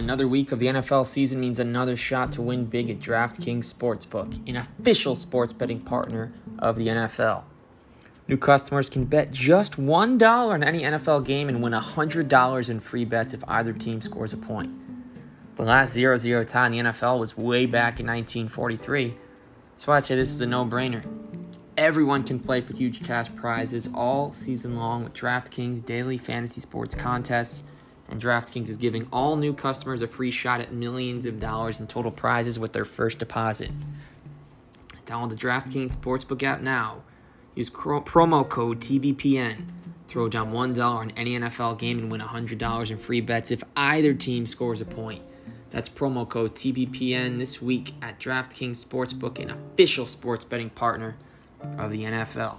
Another week of the NFL season means another shot to win big at DraftKings Sportsbook, an official sports betting partner of the NFL. New customers can bet just $1 on any NFL game and win $100 in free bets if either team scores a point. The last 0 0 tie in the NFL was way back in 1943, so I'd say this is a no brainer. Everyone can play for huge cash prizes all season long with DraftKings daily fantasy sports contests and DraftKings is giving all new customers a free shot at millions of dollars in total prizes with their first deposit. Download the DraftKings Sportsbook app now. Use promo code TBPN. Throw down $1 on any NFL game and win $100 in free bets if either team scores a point. That's promo code TBPN this week at DraftKings Sportsbook, an official sports betting partner of the NFL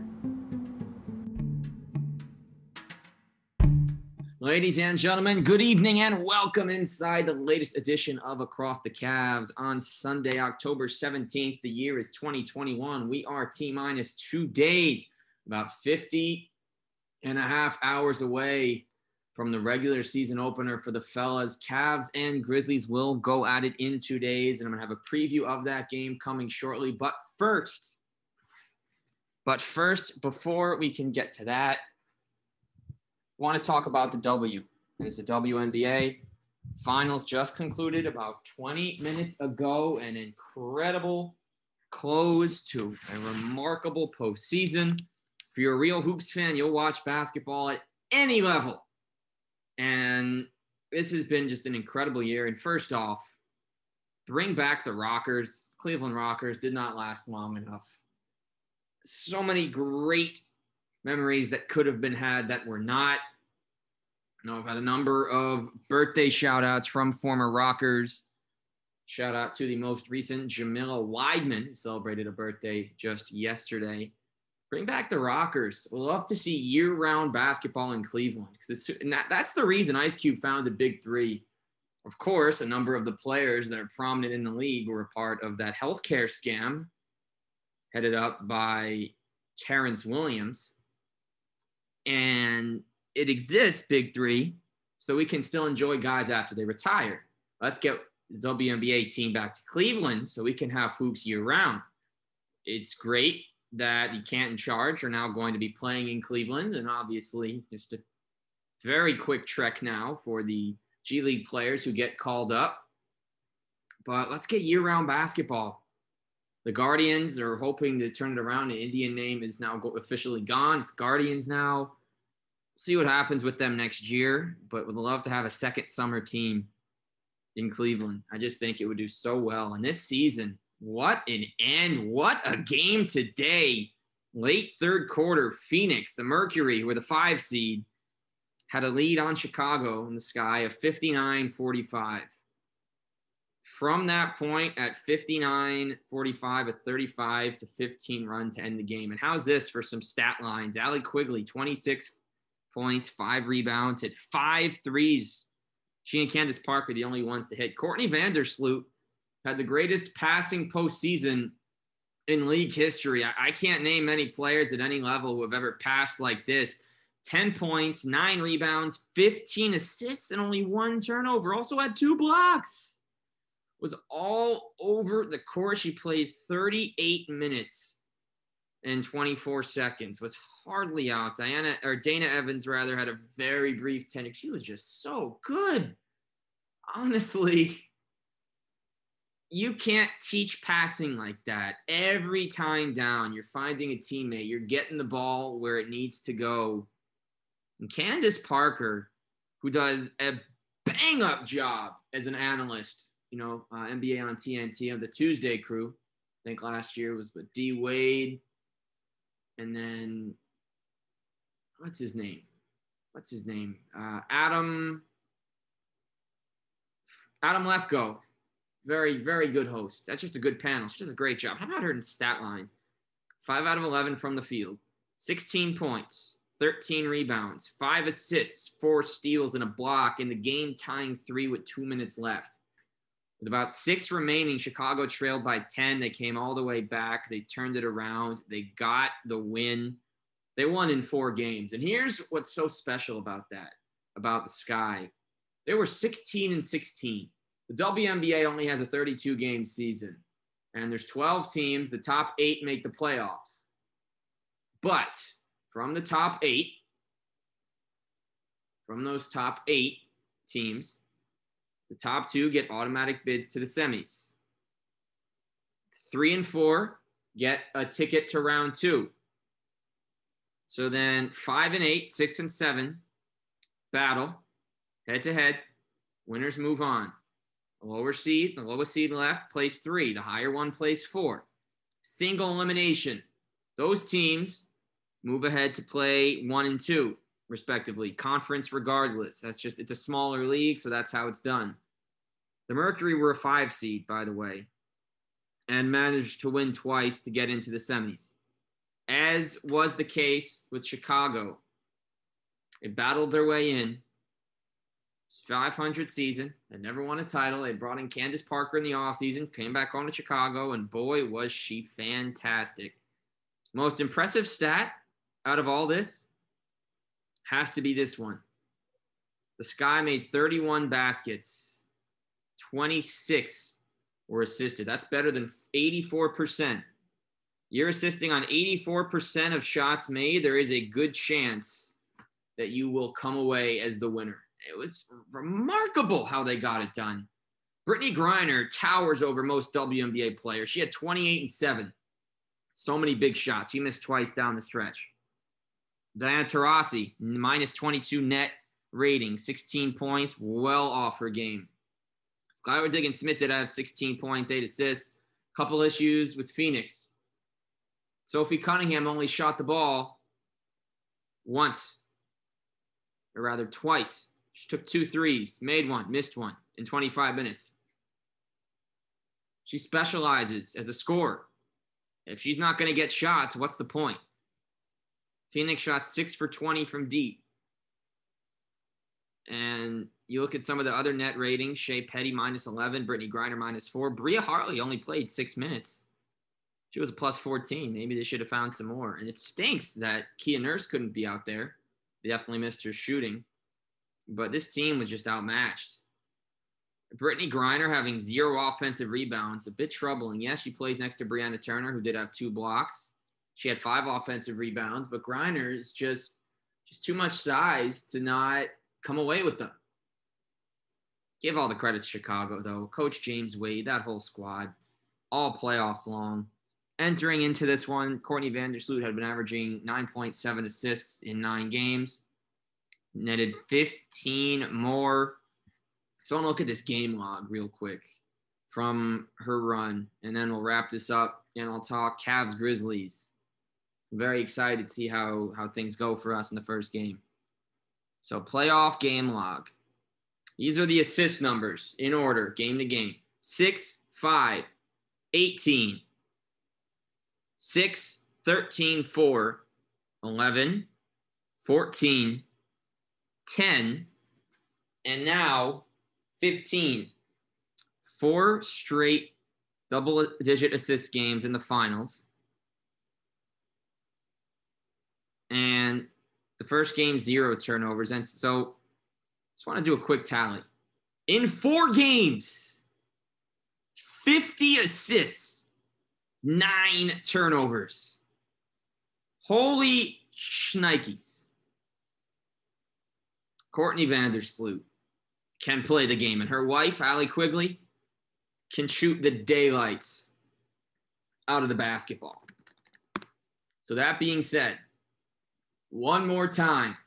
Ladies and gentlemen, good evening and welcome inside the latest edition of Across the Cavs on Sunday, October 17th. The year is 2021. We are T minus two days, about 50 and a half hours away from the regular season opener for the fellas. Cavs and Grizzlies will go at it in two days, and I'm going to have a preview of that game coming shortly. But first, but first, before we can get to that, want to talk about the W. It's the WNBA finals just concluded about 20 minutes ago. An incredible close to a remarkable postseason. If you're a real hoops fan, you'll watch basketball at any level. And this has been just an incredible year. And first off, bring back the Rockers. Cleveland Rockers did not last long enough. So many great memories that could have been had that were not. Know I've had a number of birthday shout outs from former Rockers. Shout out to the most recent Jamila Wideman, who celebrated a birthday just yesterday. Bring back the Rockers. We'll love to see year round basketball in Cleveland. This, and that, that's the reason Ice Cube founded Big Three. Of course, a number of the players that are prominent in the league were a part of that healthcare scam headed up by Terrence Williams. And it exists, Big Three, so we can still enjoy guys after they retire. Let's get the WNBA team back to Cleveland so we can have hoops year round. It's great that the Canton Charge are now going to be playing in Cleveland, and obviously, just a very quick trek now for the G League players who get called up. But let's get year round basketball. The Guardians are hoping to turn it around. The Indian name is now officially gone. It's Guardians now see what happens with them next year, but would love to have a second summer team in Cleveland. I just think it would do so well. And this season, what an end. What a game today. Late third quarter, Phoenix, the Mercury, were the five seed, had a lead on Chicago in the sky of 59 45. From that point at 59 45, a 35 to 15 run to end the game. And how's this for some stat lines? Allie Quigley, 26 points, five rebounds, hit five threes. She and Candace Parker, the only ones to hit. Courtney Vandersloot had the greatest passing postseason in league history. I, I can't name many players at any level who have ever passed like this. 10 points, nine rebounds, 15 assists, and only one turnover. Also had two blocks. Was all over the court. She played 38 minutes in 24 seconds. Was hardly out. Diana or Dana Evans rather had a very brief tenure. She was just so good. Honestly, you can't teach passing like that. Every time down, you're finding a teammate, you're getting the ball where it needs to go. And Candace Parker, who does a bang up job as an analyst, you know, uh, NBA on TNT of the Tuesday crew. I think last year was with D Wade, and then what's his name? What's his name? Uh, Adam Adam Lefkoe. Very, very good host. That's just a good panel. She does a great job. How about her in stat line? Five out of 11 from the field, 16 points, 13 rebounds, five assists, four steals, and a block in the game tying three with two minutes left. With about six remaining, Chicago trailed by 10. They came all the way back. They turned it around. They got the win. They won in four games. And here's what's so special about that, about the Sky. They were 16 and 16. The WNBA only has a 32 game season, and there's 12 teams. The top eight make the playoffs. But from the top eight, from those top eight teams, the top two get automatic bids to the semis. Three and four get a ticket to round two. So then five and eight, six and seven battle head to head. Winners move on. The lower seed, the lowest seed left plays three. The higher one plays four. Single elimination. Those teams move ahead to play one and two, respectively. Conference regardless. That's just, it's a smaller league, so that's how it's done. The Mercury were a five seed, by the way, and managed to win twice to get into the semis. As was the case with Chicago, they battled their way in. 500 season. They never won a title. They brought in Candace Parker in the offseason, came back on to Chicago, and boy, was she fantastic. Most impressive stat out of all this has to be this one. The Sky made 31 baskets, 26 were assisted. That's better than 84%. You're assisting on 84% of shots made. There is a good chance that you will come away as the winner. It was remarkable how they got it done. Brittney Griner towers over most WNBA players. She had 28 and 7. So many big shots. She missed twice down the stretch. Diana Taurasi, minus 22 net rating, 16 points, well off her game. Skylar Diggins Smith did have 16 points, eight assists, couple issues with Phoenix. Sophie Cunningham only shot the ball once, or rather twice. She took two threes, made one, missed one in 25 minutes. She specializes as a scorer. If she's not going to get shots, what's the point? Phoenix shot six for 20 from deep. And you look at some of the other net ratings Shey Peddy minus 11, Brittney Griner minus four. Bria Hartley only played six minutes. She was a plus 14. Maybe they should have found some more. And it stinks that Kia Nurse couldn't be out there. They definitely missed her shooting. But this team was just outmatched. Brittney Griner having zero offensive rebounds, a bit troubling. Yes, she plays next to Brianna Turner, who did have two blocks. She had five offensive rebounds, but Griner is just just too much size to not come away with them. Give all the credit to Chicago, though. Coach James Wade, that whole squad, all playoffs long. Entering into this one, Courtney Vandersloot had been averaging 9.7 assists in nine games, netted 15 more. So I want to look at this game log real quick from her run, and then we'll wrap this up and I'll talk Cavs Grizzlies very excited to see how how things go for us in the first game. So playoff game log. These are the assist numbers in order, game to game. 6, 5, 18, 6, 13, 4, 11, 14, 10, and now 15. Four straight double digit assist games in the finals. And the first game zero turnovers. And so, just want to do a quick tally. In four games, 50 assists, nine turnovers. Holy shnikes. Courtney Vandersloot can play the game, and her wife, Allie Quigley, can shoot the daylights out of the basketball. So, that being said, one more time.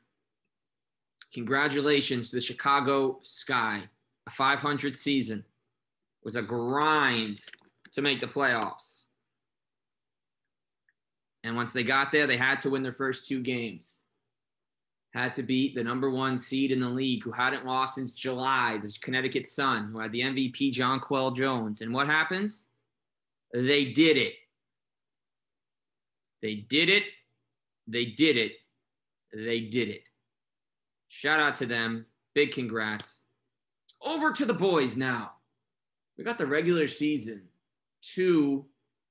Congratulations to the Chicago Sky. A 500 season it was a grind to make the playoffs. And once they got there, they had to win their first two games. Had to beat the number one seed in the league, who hadn't lost since July, the Connecticut Sun, who had the MVP, Jonquel Jones. And what happens? They did it. They did it. They did it they did it. Shout out to them. Big congrats. Over to the boys now. We got the regular season two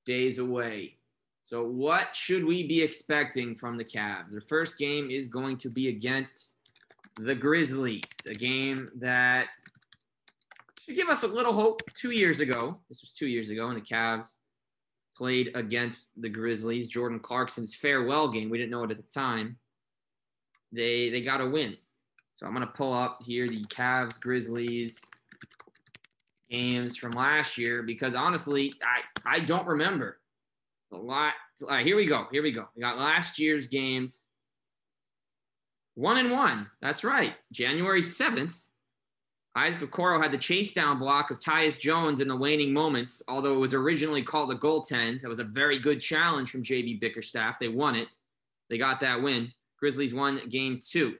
days away. So, what should we be expecting from the Cavs? Their first game is going to be against the Grizzlies, a game that should give us a little hope. Two years ago, this was two years ago, and the Cavs played against the Grizzlies. Jordan Clarkson's farewell game. We didn't know it at the time. They they got a win. So I'm gonna pull up here the Cavs Grizzlies games from last year because honestly, I I don't remember a lot. All right, here we go. Here we go. We got last year's games. One and one. That's right. January 7th, Isaac Okoro had the chase down block of Tyus Jones in the waning moments, although it was originally called a goaltend. That was a very good challenge from JB Bickerstaff. They won it. They got that win. Grizzlies won game two.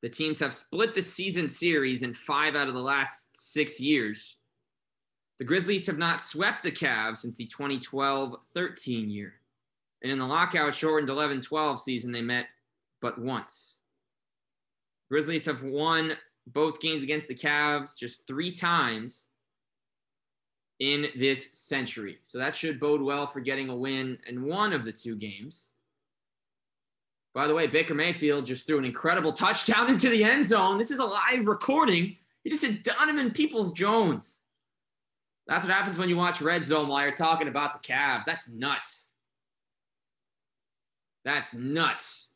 The teams have split the season series in five out of the last six years. The Grizzlies have not swept the Cavs since the 2012 13 year. And in the lockout shortened 11 12 season, they met but once. Grizzlies have won both games against the Cavs just three times in this century. So that should bode well for getting a win in one of the two games. By the way, Baker Mayfield just threw an incredible touchdown into the end zone. This is a live recording. He just hit Donovan Peoples Jones. That's what happens when you watch Red Zone while you're talking about the Cavs. That's nuts. That's nuts.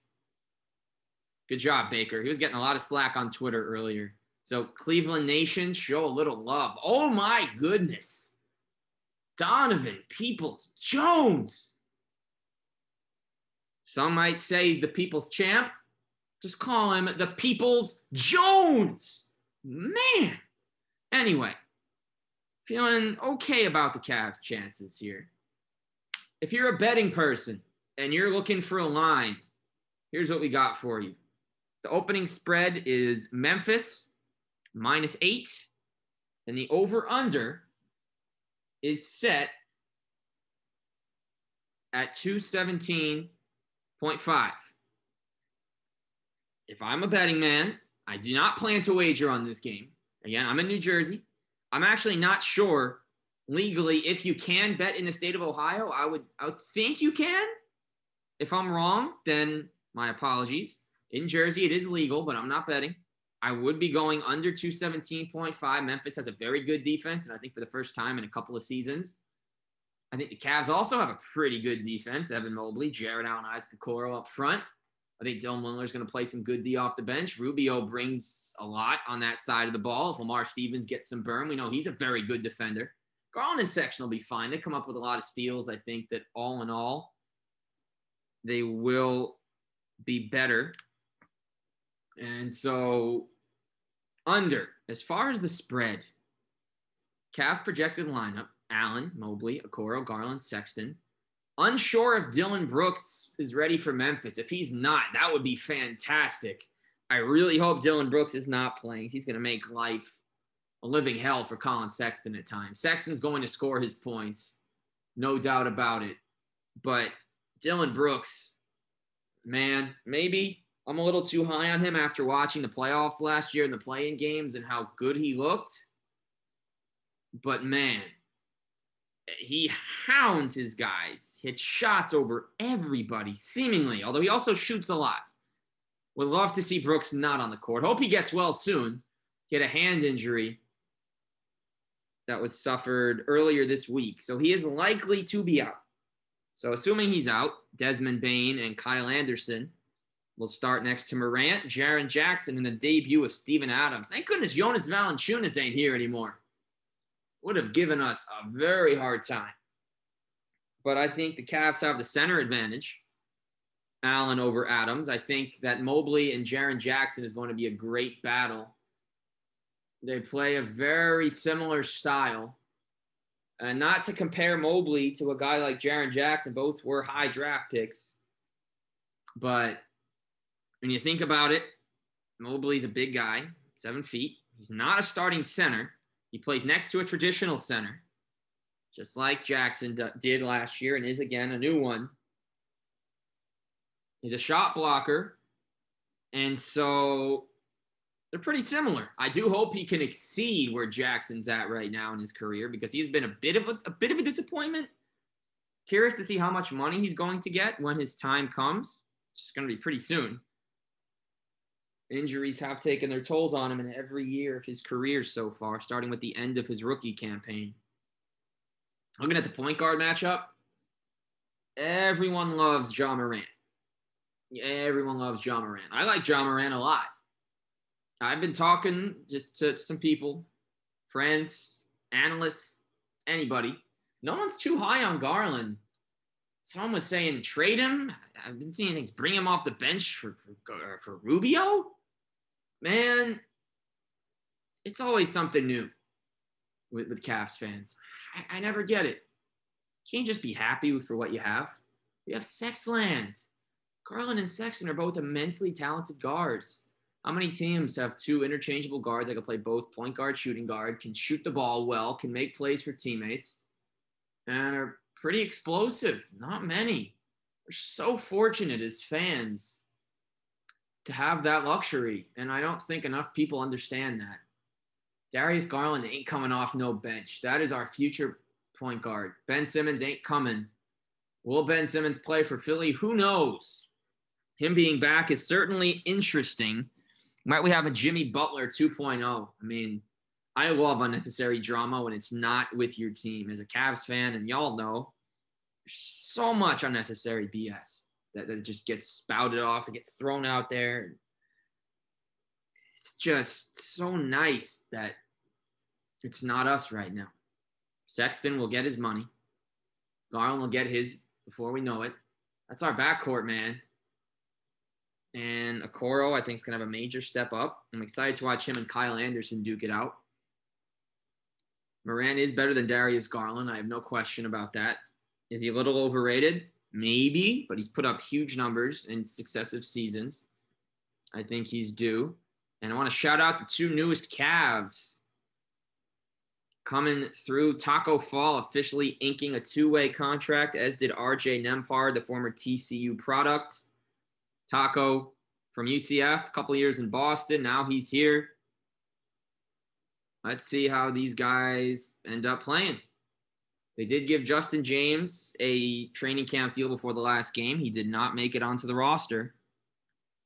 Good job, Baker. He was getting a lot of slack on Twitter earlier. So, Cleveland Nation, show a little love. Oh my goodness. Donovan Peoples Jones. Some might say he's the people's champ. Just call him the People's Jones. Man. Anyway, feeling okay about the Cavs' chances here. If you're a betting person and you're looking for a line, here's what we got for you. The opening spread is Memphis minus eight, and the over under is set at 217.5. If I'm a betting man, I do not plan to wager on this game. Again, I'm in New Jersey. I'm actually not sure legally if you can bet in the state of Ohio. I would I would think you can. If I'm wrong, then my apologies. In Jersey, it is legal, but I'm not betting. I would be going under 217.5. Memphis has a very good defense, and I think for the first time in a couple of seasons. I think the Cavs also have a pretty good defense. Evan Mobley, Jarrett Allen, Isaac Okoro up front. I think Dylan is going to play some good D off the bench. Rubio brings a lot on that side of the ball. If Lamar Stevens gets some burn, we know he's a very good defender. Garland and Sexton will be fine. They come up with a lot of steals. I think that all in all, they will be better and so, under, as far as the spread, Cavs projected lineup Allen, Mobley, Okoro, Garland, Sexton. Unsure if Dillon Brooks is ready for Memphis. If he's not, that would be fantastic. I really hope Dillon Brooks is not playing. He's going to make life a living hell for Collin Sexton at times. Sexton's going to score his points, no doubt about it. But Dillon Brooks, man, maybe I'm a little too high on him after watching the playoffs last year and the playing games and how good he looked. But man, he hounds his guys, hits shots over everybody, seemingly, although he also shoots a lot. Would love to see Brooks not on the court. Hope he gets well soon. Get a hand injury that was suffered earlier this week. So he is likely to be out. So assuming he's out, Desmond Bane and Kyle Anderson will start next to Morant, Jaren Jackson, and the debut of Steven Adams. Thank goodness Jonas Valanciunas ain't here anymore. Would have given us a very hard time. But I think the Cavs have the center advantage. Allen over Adams. I think that Mobley and Jaren Jackson is going to be a great battle. They play a very similar style. And not to compare Mobley to a guy like Jaren Jackson, both were high draft picks. But when you think about it, Mobley's a big guy, seven feet. He's not a starting center. He plays next to a traditional center, just like Jackson did last year and is again a new one. He's a shot blocker. And so they're pretty similar. I do hope he can exceed where Jackson's at right now in his career because he's been a bit of a, a bit of a disappointment. Curious to see how much money he's going to get when his time comes. It's going to be pretty soon. Injuries have taken their tolls on him in every year of his career so far, starting with the end of his rookie campaign. Looking at the point guard matchup, everyone loves Ja Morant. Everyone loves Ja Morant. I like Ja Morant a lot. I've been talking just to some people, friends, analysts, anybody. No one's too high on Garland. Someone was saying trade him. I've been seeing things bring him off the bench for for, for Rubio. Man, it's always something new with, with Cavs fans. I, I never get it. Can't just be happy for what you have. You have Sexland. Garland and Sexton are both immensely talented guards. How many teams have two interchangeable guards that can play both point guard, shooting guard, can shoot the ball well, can make plays for teammates, and are pretty explosive? Not many. We're so fortunate as fans to have that luxury, and I don't think enough people understand that. Darius Garland ain't coming off no bench. That is our future point guard. Ben Simmons ain't coming. Will Ben Simmons play for Philly? Who knows? Him being back is certainly interesting might we have a Jimmy Butler 2.0? I mean, I love unnecessary drama when it's not with your team. As a Cavs fan, and y'all know, so much unnecessary BS that, that just gets spouted off, that gets thrown out there. It's just so nice that it's not us right now. Sexton will get his money. Garland will get his before we know it. That's our backcourt, man. And Okoro, I think, is going to have a major step up. I'm excited to watch him and Kyle Anderson duke it out. Morant is better than Darius Garland. I have no question about that. Is he a little overrated? Maybe, but he's put up huge numbers in successive seasons. I think he's due. And I want to shout out the two newest Cavs coming through. Taco Fall officially inking a two way contract, as did RJ Nembhard, the former TCU product. Taco from UCF, a couple years in Boston. Now he's here. Let's see how these guys end up playing. They did give Justin James a training camp deal before the last game. He did not make it onto the roster.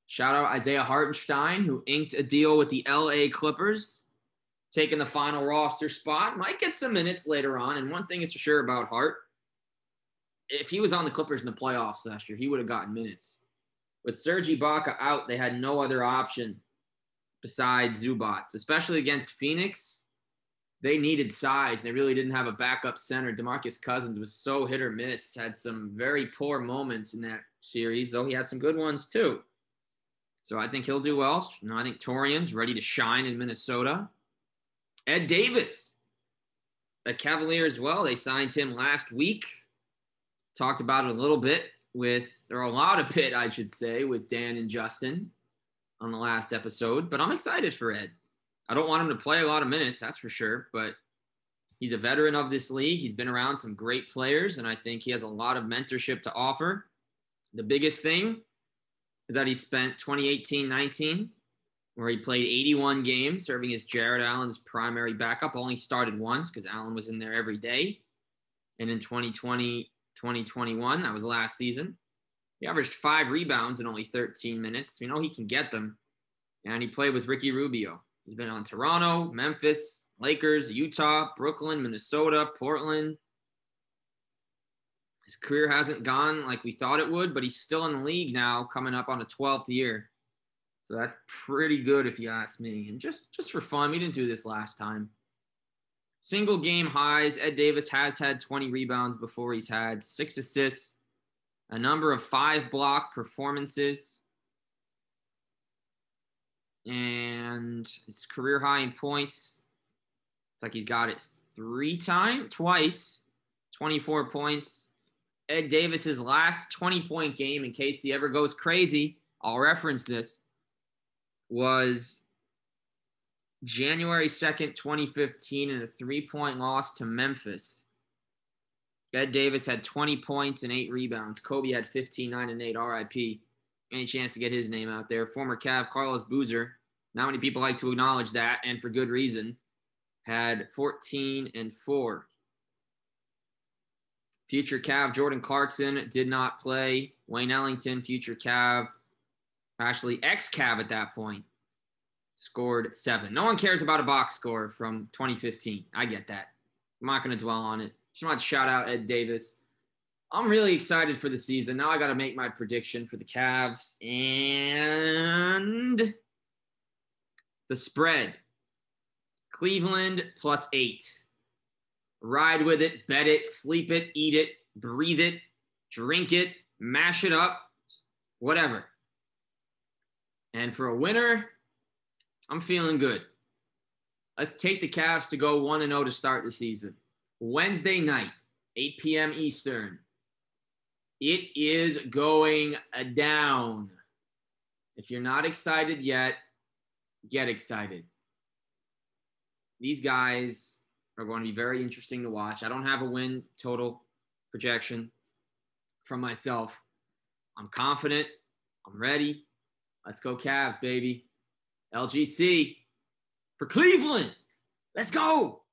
Shout out Isaiah Hartenstein, who inked a deal with the LA Clippers, taking the final roster spot. Might get some minutes later on. And one thing is for sure about Hart if he was on the Clippers in the playoffs last year, he would have gotten minutes. With Serge Ibaka out, they had no other option besides Zubac, especially against Phoenix. They needed size. They really didn't have a backup center. DeMarcus Cousins was so hit or miss, had some very poor moments in that series, though he had some good ones too. So I think he'll do well. Know, I think Taurean's ready to shine in Minnesota. Ed Davis, a Cavalier as well. They signed him last week. Talked about it a little bit with, or a lot of pit, I should say, with Dan and Justin on the last episode. But I'm excited for Ed. I don't want him to play a lot of minutes, that's for sure. But he's a veteran of this league. He's been around some great players, and I think he has a lot of mentorship to offer. The biggest thing is that he spent 2018 19, where he played 81 games, serving as Jarrett Allen's primary backup. Only started once because Allen was in there every day. And in 2020, 2021. That was last season. He averaged five rebounds in only 13 minutes. You know he can get them. And he played with Ricky Rubio. He's been on Toronto, Memphis, Lakers, Utah, Brooklyn, Minnesota, Portland. His career hasn't gone like we thought it would, but he's still in the league now, coming up on a 12th year. So that's pretty good if you ask me. And just just for fun, we didn't do this last time single game highs. Ed Davis has had 20 rebounds before. He's had six assists, a number of five block performances, and his career high in points. It's like he's got it three times, twice, 24 points. Ed Davis's last 20 point game, in case he ever goes crazy, I'll reference this, was January 2nd, 2015, in a three point loss to Memphis. Ed Davis had 20 points and eight rebounds. Kobe had 15, 9, and 8. RIP. Any chance to get his name out there. Former Cav Carlos Boozer. Not many people like to acknowledge that, and for good reason. Had 14 and 4. Future Cav Jordan Clarkson did not play. Wayne Ellington, future Cav, actually ex Cav at that point, scored seven. No one cares about a box score from 2015. I get that. I'm not going to dwell on it. Just want to shout out Ed Davis. I'm really excited for the season. Now I got to make my prediction for the Cavs and the spread. Cleveland plus eight. Ride with it, bet it, sleep it, eat it, breathe it, drink it, mash it up, whatever. And for a winner, I'm feeling good. Let's take the Cavs to go 1 0 to start the season. Wednesday night, 8 p.m. Eastern. It is going down. If you're not excited yet, get excited. These guys are going to be very interesting to watch. I don't have a win total projection from myself. I'm confident. I'm ready. Let's go, Cavs, baby. LGC for Cleveland. Let's go.